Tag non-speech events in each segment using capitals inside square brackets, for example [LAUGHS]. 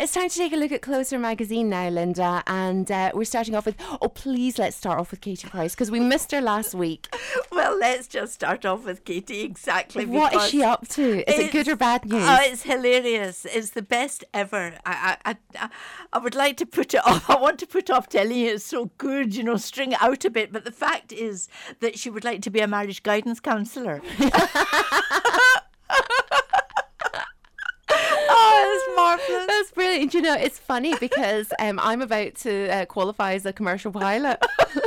It's time to take a look at Closer magazine now, Linda, and uh, we're starting off with. Oh, please let's start off with Katie Price because we missed her last week. [LAUGHS] Well, let's just start off with Katie exactly. What is she up to? Is it good or bad news? Oh, it's hilarious. It's the best ever. I, I, I, I would like to put it [LAUGHS] off. I want to put off telling you it's so good, you know, string it out a bit. But the fact is that she would like to be a marriage guidance counsellor. [LAUGHS] oh, it's marvelous. You know, it's funny because um, I'm about to uh, qualify as a commercial pilot. [LAUGHS]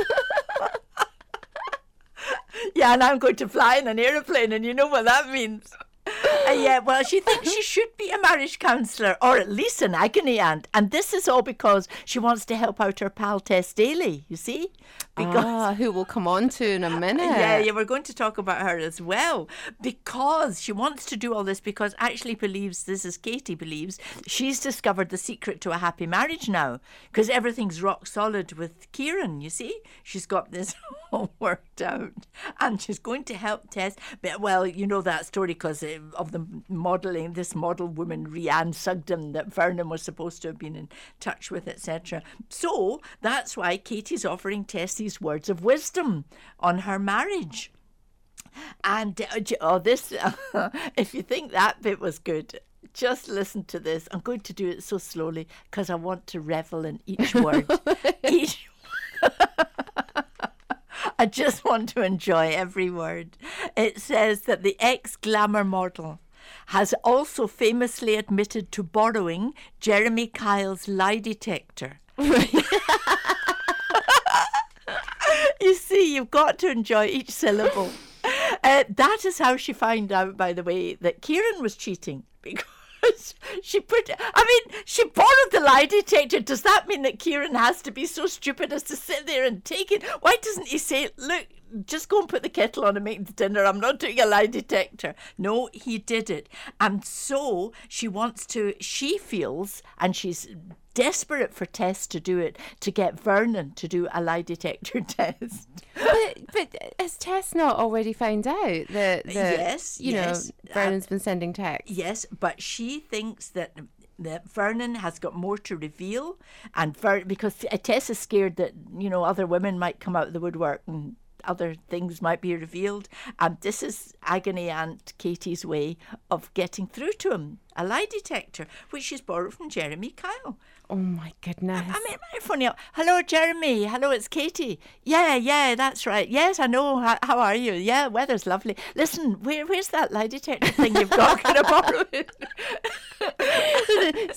yeah, and I'm going to fly in an aeroplane, and you know what that means. Uh, yeah, well, she thinks she should be a marriage counsellor or at least an agony aunt. And this is all because she wants to help out her pal Tess Daly, you see? Because, ah, who we'll come on to in a [LAUGHS] minute. Yeah, yeah, we're going to talk about her as well. Because she wants to do all this because actually believes, this is Katie believes, she's discovered the secret to a happy marriage now. Because everything's rock solid with Kieran, you see? She's got this [LAUGHS] all worked out. And she's going to help Tess. But, well, you know that story because of the modelling, this model woman, Rhian Sugden, that Vernon was supposed to have been in touch with, etc. So that's why Katie's offering Tess these words of wisdom on her marriage. And uh, oh, this, [LAUGHS] if you think that bit was good, just listen to this. I'm going to do it so slowly because I want to revel in each [LAUGHS] word. each [LAUGHS] I just want to enjoy every word. It says that the ex glamour model has also famously admitted to borrowing Jeremy Kyle's lie detector. You see, you've got to enjoy each syllable. [LAUGHS] Uh, that is how she found out, by the way, that Kieran was cheating [LAUGHS] because she put. I mean, she borrowed the lie detector. Does that mean that Kieran has to be so stupid as to sit there and take it? Why doesn't he say, "Look, just go and put the kettle on and make the dinner. I'm not doing a lie detector. No, he did it. And so she wants to, she feels, and she's desperate for Tess to do it, to get Vernon to do a lie detector [LAUGHS] test. but, but has Tess not already found out that, that yes, you yes. know, Vernon's uh, been sending texts? Yes, but she thinks that that Vernon has got more to reveal, and Ver- because Tess is scared that you know other women might come out of the woodwork and other things might be revealed. And this is Agony Aunt Katie's way of getting through to him a lie detector, which she's borrowed from Jeremy Kyle. Oh my goodness. I, I mean, my funny. Up Hello, Jeremy. Hello, it's Katie. Yeah, yeah, that's right. Yes, I know. How, how are you? Yeah, weather's lovely. Listen, where, where's that lie detector thing you've got? Can I borrow it?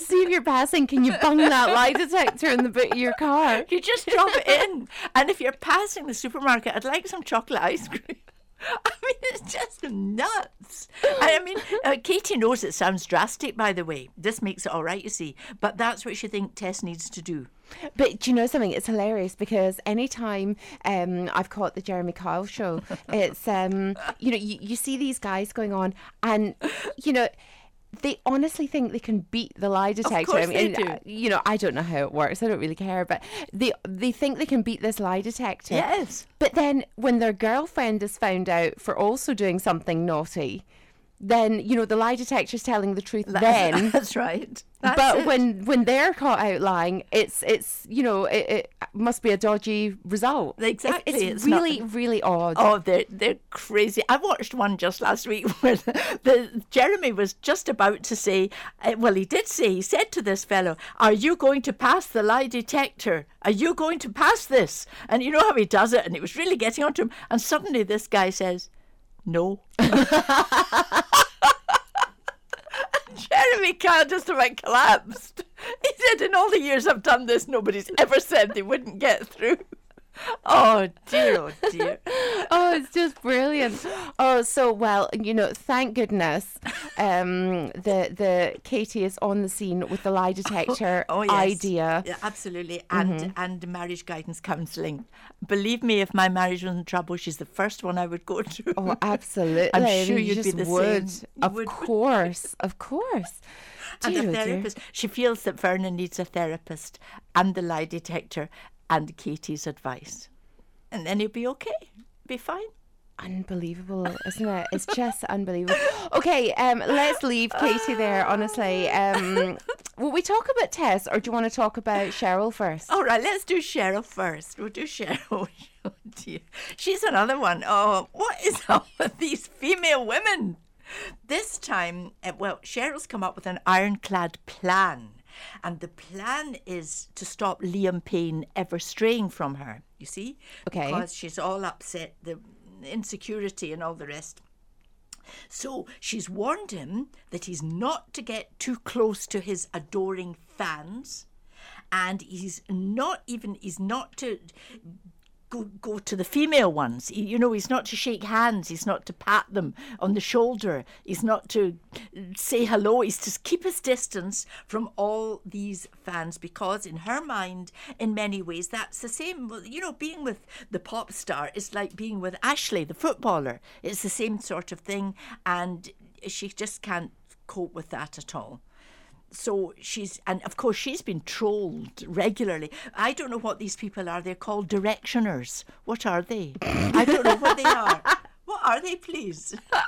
[LAUGHS] See if you're passing. Can you bung that lie detector in the boot of your car? You just drop it in. And if you're passing the supermarket, I'd like some chocolate ice cream. [LAUGHS] I mean, it's just nuts. I mean, uh, Katie knows it sounds drastic, by the way. This makes it all right, you see. But that's what she thinks Tess needs to do. But do you know something? It's hilarious because anytime um, I've caught the Jeremy Kyle show, [LAUGHS] it's, um, you know, you, you see these guys going on and, you know, they honestly think they can beat the lie detector. Of course I mean, they do. Uh, you know, I don't know how it works. I don't really care, but they they think they can beat this lie detector. Yes. But then when their girlfriend is found out for also doing something naughty, then you know the lie detector is telling the truth. That's, then [LAUGHS] that's right. That's but it. when when they're caught out lying, it's it's you know it, it must be a dodgy result. Exactly, it's, it's, it's really not, really odd. Oh, they're they're crazy. I watched one just last week [LAUGHS] where the, the Jeremy was just about to say, uh, well, he did say he said to this fellow, "Are you going to pass the lie detector? Are you going to pass this?" And you know how he does it, and it was really getting onto him. And suddenly this guy says, "No." [LAUGHS] [LAUGHS] Jeremy Kyle just about collapsed. He said, In all the years I've done this, nobody's ever said they wouldn't get through. [LAUGHS] Oh dear, oh dear. [LAUGHS] oh, it's just brilliant. Oh, so well, you know, thank goodness [LAUGHS] um, the the Katie is on the scene with the lie detector oh, yes. idea. Yeah, absolutely. And mm-hmm. and marriage guidance counselling. Believe me, if my marriage was in trouble, she's the first one I would go to. Oh, absolutely. I'm sure you'd be the would. same. Of would. course, of course. and Dear, a oh dear. therapist. She feels that Vernon needs a therapist and the lie detector and Katie's advice. And then he'll be okay, be fine. unbelievable, isn't it? It's just unbelievable. Okay, um, let's leave Katie there. Honestly, um, will we talk about Tess, or do you want to talk about Cheryl first? All right, let's do Cheryl first. We'll do Cheryl. [LAUGHS] Oh, dear. She's another one. Oh, what is [LAUGHS] up with these female women? This time, uh, well, Cheryl's come up with an ironclad plan. And the plan is to stop Liam Payne ever straying from her, you see? Okay. Because she's all upset, the insecurity and all the rest. So she's warned him that he's not to get too close to his adoring fans. And he's not even, he's not to go, go to the female ones. You know, he's not to shake hands. He's not to pat them on the shoulder. He's not to say hello. He's to keep his distance from all these fans because, in her mind, in many ways, that's the same. You know, being with the pop star is like being with Ashley, the footballer. It's the same sort of thing. And she just can't cope with that at all so she's and of course she's been trolled regularly. I don't know what these people are. They're called directioners. What are they? I don't know what they are. [LAUGHS] What are they please? Oh,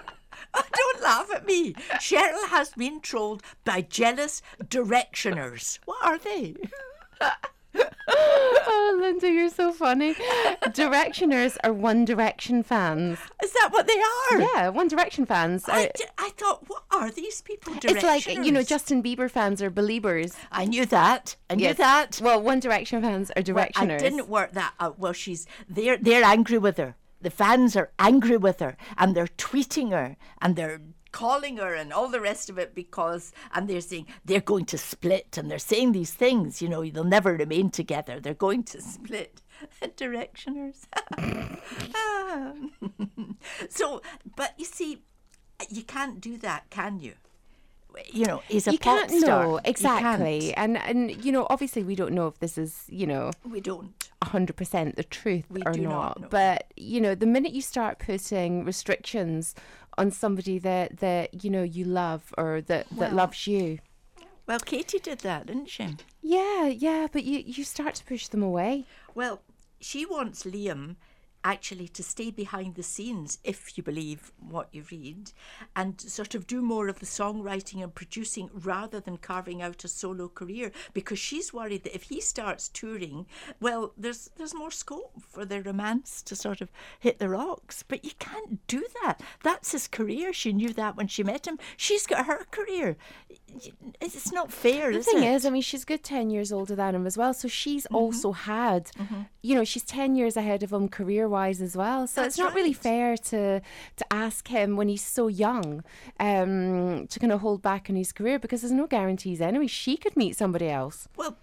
[LAUGHS] don't laugh at me. Cheryl has been trolled by jealous directioners. What are they [LAUGHS] Oh, Linda, you're so funny. Directioners are One Direction fans. is that what they are Yeah, One Direction fans. I, Are, d- I thought what are these people it's like you know, Justin Bieber fans are believers. i knew that i knew Yes. that Well, One Direction fans are Well, directioners. I didn't work that out. Well, she's they're they're angry with her. The fans are angry with her, and they're tweeting her, and they're calling her, and all the rest of it because, and they're saying they're going to split, and they're saying these things. You know, they'll never remain together. They're going to split. [LAUGHS] Directioners. [LAUGHS] So, but you see, you can't do that, can you? You know, he's a you pop can't star. You exactly, and and you know, obviously, we don't know if this is you know We don't. Hundred percent the truth We or not. not. But you know, the minute you start putting restrictions on somebody that that you know you love or that that loves you, Well, Katie did that, didn't she? yeah, yeah, but you you start to push them away. Well, she wants Liam actually to stay behind the scenes, if you believe what you read, and sort of do more of the songwriting and producing rather than carving out a solo career because she's worried that if he starts touring, well, there's there's more scope for their romance to sort of hit the rocks. But you can't do that. That's his career. She knew that when she met him. She's got her career. It's not fair, The is thing it? is, I mean, she's good 10 years older than him as well. So she's Mm-hmm. also had, you know, she's 10 years ahead of him career wise as well. So That's it's not really fair to to ask him when he's so young um, to kind of hold back on his career because there's no guarantees anyway. She could meet somebody else. Well,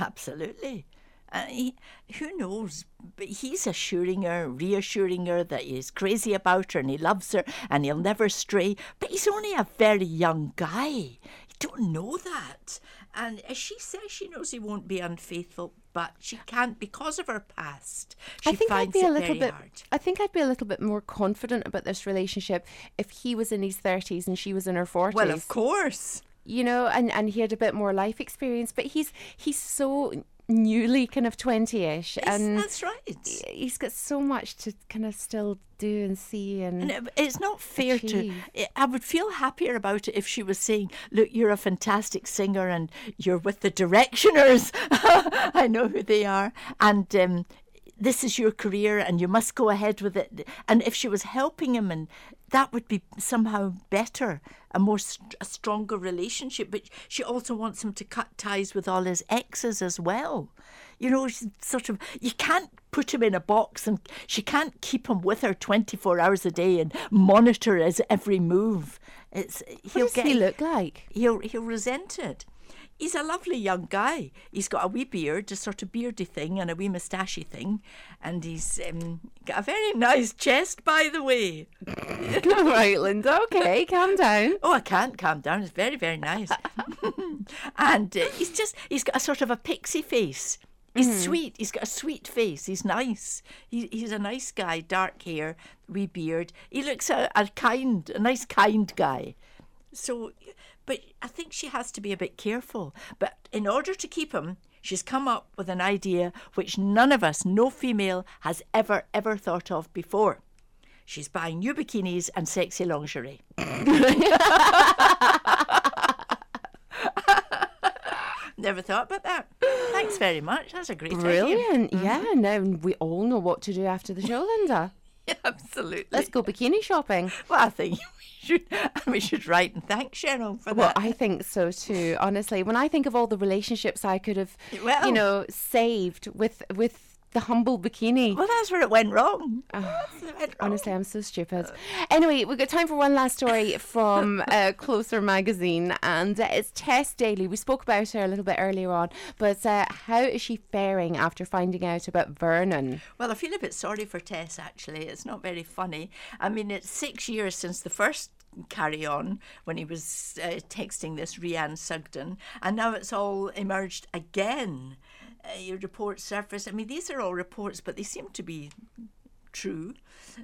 absolutely. Uh, he, who knows? But he's assuring her, reassuring her that he's crazy about her and he loves her and he'll never stray. But he's only a very young guy. You don't know that. And as she says, she knows he won't be unfaithful, but she can't because of her past. She I think I'd finds be a it little very bit. hard. I think I'd be a little bit more confident about this relationship if he was in his thirties and she was in her forties. Well, of course. you know, and and he had a bit more life experience. But he's he's so newly kind of twenty-ish, Yes, and that's right. he's got so much to kind of still do and see and. And it- it's not fair to. achieve. I- I would feel happier about it if she was saying, "Look, you're a fantastic singer, and you're with the Directioners. [LAUGHS] I know who they are, and um, this is your career, and you must go ahead with it." And if she was helping him, and that would be somehow better, a more st- a stronger relationship. But she also wants him to cut ties with all his exes as well. You know, she's sort of you can't put him in a box and she can't keep him with her 24 hours a day and monitor his every move. It's what he'll does get he look like? he'll he'll resent it. He's a lovely young guy. He's got a wee beard, a sort of beardy thing, and a wee moustachy thing, and he's um, got a very nice chest, by the way. [LAUGHS] All right, Linda. Okay, calm down. Oh, I can't calm down. It's very, very nice. [LAUGHS] and uh, he's just, he's got a sort of a pixie face. He's sweet. He's got a sweet face. He's nice. He, he's a nice guy, dark hair, wee beard. He looks a, a kind, a nice, kind guy. So, but I think she has to be a bit careful. But in order to keep him, she's come up with an idea which none of us, no female, has ever, ever thought of before. She's buying new bikinis and sexy lingerie. [LAUGHS] Never thought about that. Thanks very much. That's a great idea. Brilliant. Mm-hmm. Yeah, now we all know what to do after the show, Linda. Yeah, [LAUGHS] absolutely. Let's go bikini shopping. Well, I think [LAUGHS] we should we should write and thank Cheryl for Well, that. I think so too. Honestly, when I think of all the relationships I could have, Well- you know, saved with with the humble bikini. well, that's where it went wrong. Where it went wrong. Honestly, I'm so stupid. Anyway, we've got time for one last story [LAUGHS] from uh, Closer magazine, and uh, it's Tess Daly. We spoke about her a little bit earlier on, but uh, how is she faring after finding out about Vernon? Well, I feel a bit sorry for Tess, actually. It's not very funny. I mean, it's six years since the first carry on when he was uh, texting this Rhian Sugden, and now it's all emerged again. Uh, your reports surface. I mean, these are all reports, but they seem to be true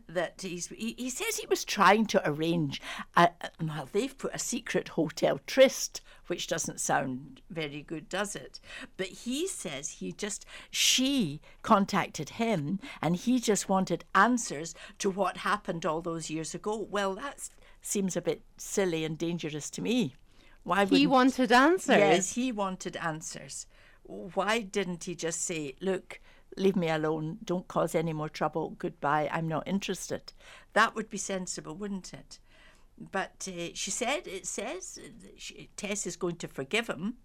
that he's he, he says he was trying to arrange a, a- well they've put a secret hotel tryst which doesn't sound very good does it but he says he just she contacted him and he just wanted answers to what happened all those years ago well that seems a bit silly and dangerous to me why would He wanted answers. Yes, he wanted answers. Why didn't he just say, look, leave me alone, don't cause any more trouble, goodbye, I'm not interested? That would be sensible, wouldn't it? But uh, she said, it says she, Tess is going to forgive him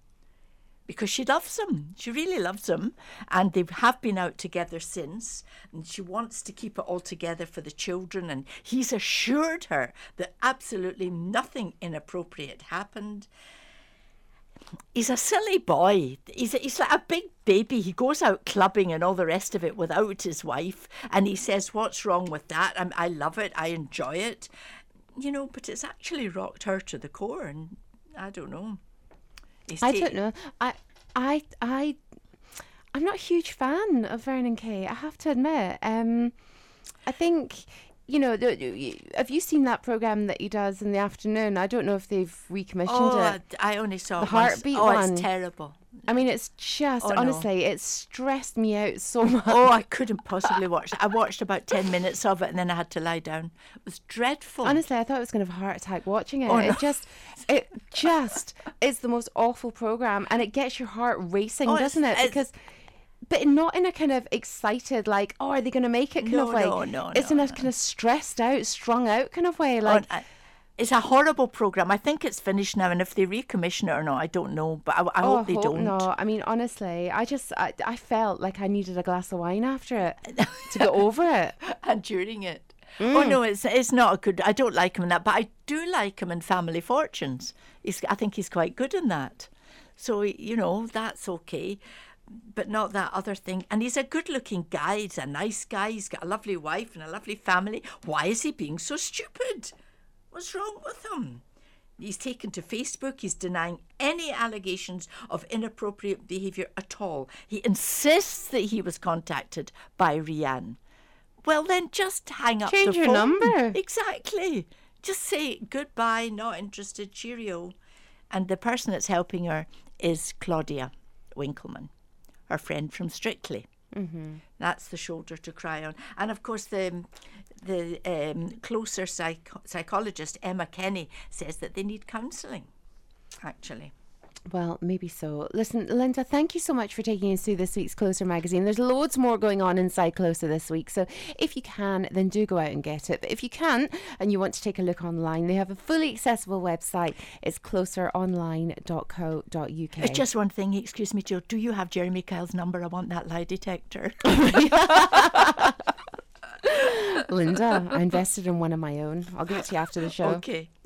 because she loves him. She really loves him. And they have been out together since. And she wants to keep it all together for the children. And he's assured her that absolutely nothing inappropriate happened he's a silly boy. He's, he's like a big baby. He goes out clubbing and all the rest of it without his wife. And he says, What's wrong with that? i I love it. I enjoy it. You know, but it's actually rocked her to the core. And I don't know. He's I don't know. I, I, I, I'm not a huge fan of Vernon Kay. I have to admit. Um, I think, you know, have you seen that program that he does in the afternoon? I don't know if they've recommissioned Oh, it. I only saw The it once. heartbeat Oh, one. it's terrible. I mean, it's just Oh, no. honestly, it stressed me out so oh, much. Oh, I couldn't possibly watch it. I watched about 10 minutes of it and then I had to lie down. It was dreadful. Honestly, I thought I was going to have a heart attack watching it. Oh, no. It just, it just is the most awful program, and it gets your heart racing, Oh, doesn't it? Because, but not in a kind of excited, like, oh, are they going to make it kind No, of way. no, no, It's no, in a no. kind of stressed out, strung out kind of way. Oh, Like, I- it's a horrible program. I think it's finished now, and if they recommission it or not, I don't know. But I, I oh, hope they don't. No, I mean, honestly, I just, I, I felt like I needed a glass of wine after it [LAUGHS] to get over it. And during it. Mm. Oh no, it's it's not a good. I don't like him in that, but I do like him in Family Fortunes. He's, I think he's quite good in that. So you know that's okay, but not that other thing. And he's a good-looking guy. He's a nice guy. He's got a lovely wife and a lovely family. Why is he being so stupid? What's wrong with him? He's taken to Facebook. He's denying any allegations of inappropriate behaviour at all. He insists that he was contacted by Rhian. Well, then just hang up Change the your phone. number. Exactly. Just say goodbye, not interested, cheerio. And the person that's helping her is Claudia Winkleman, her friend from Strictly. Mm-hmm. That's the shoulder to cry on. And of course, the the um, closer psych- psychologist Emma Kenny says that they need counselling. Actually, Well, maybe so. Listen, Linda, thank you so much for taking us through this week's Closer magazine. There's loads more going on inside Closer this week, so if you can, then do go out and get it. But if you can't and you want to take a look online, they have a fully accessible website. It's closeronline.co.uk. it's uh, just one thing. Excuse me, Jill. Do you have Jeremy Kyle's number? I want that lie detector. [LAUGHS] [LAUGHS] Linda, I invested in one of my own. I'll give it to you after the show. okay. [LAUGHS]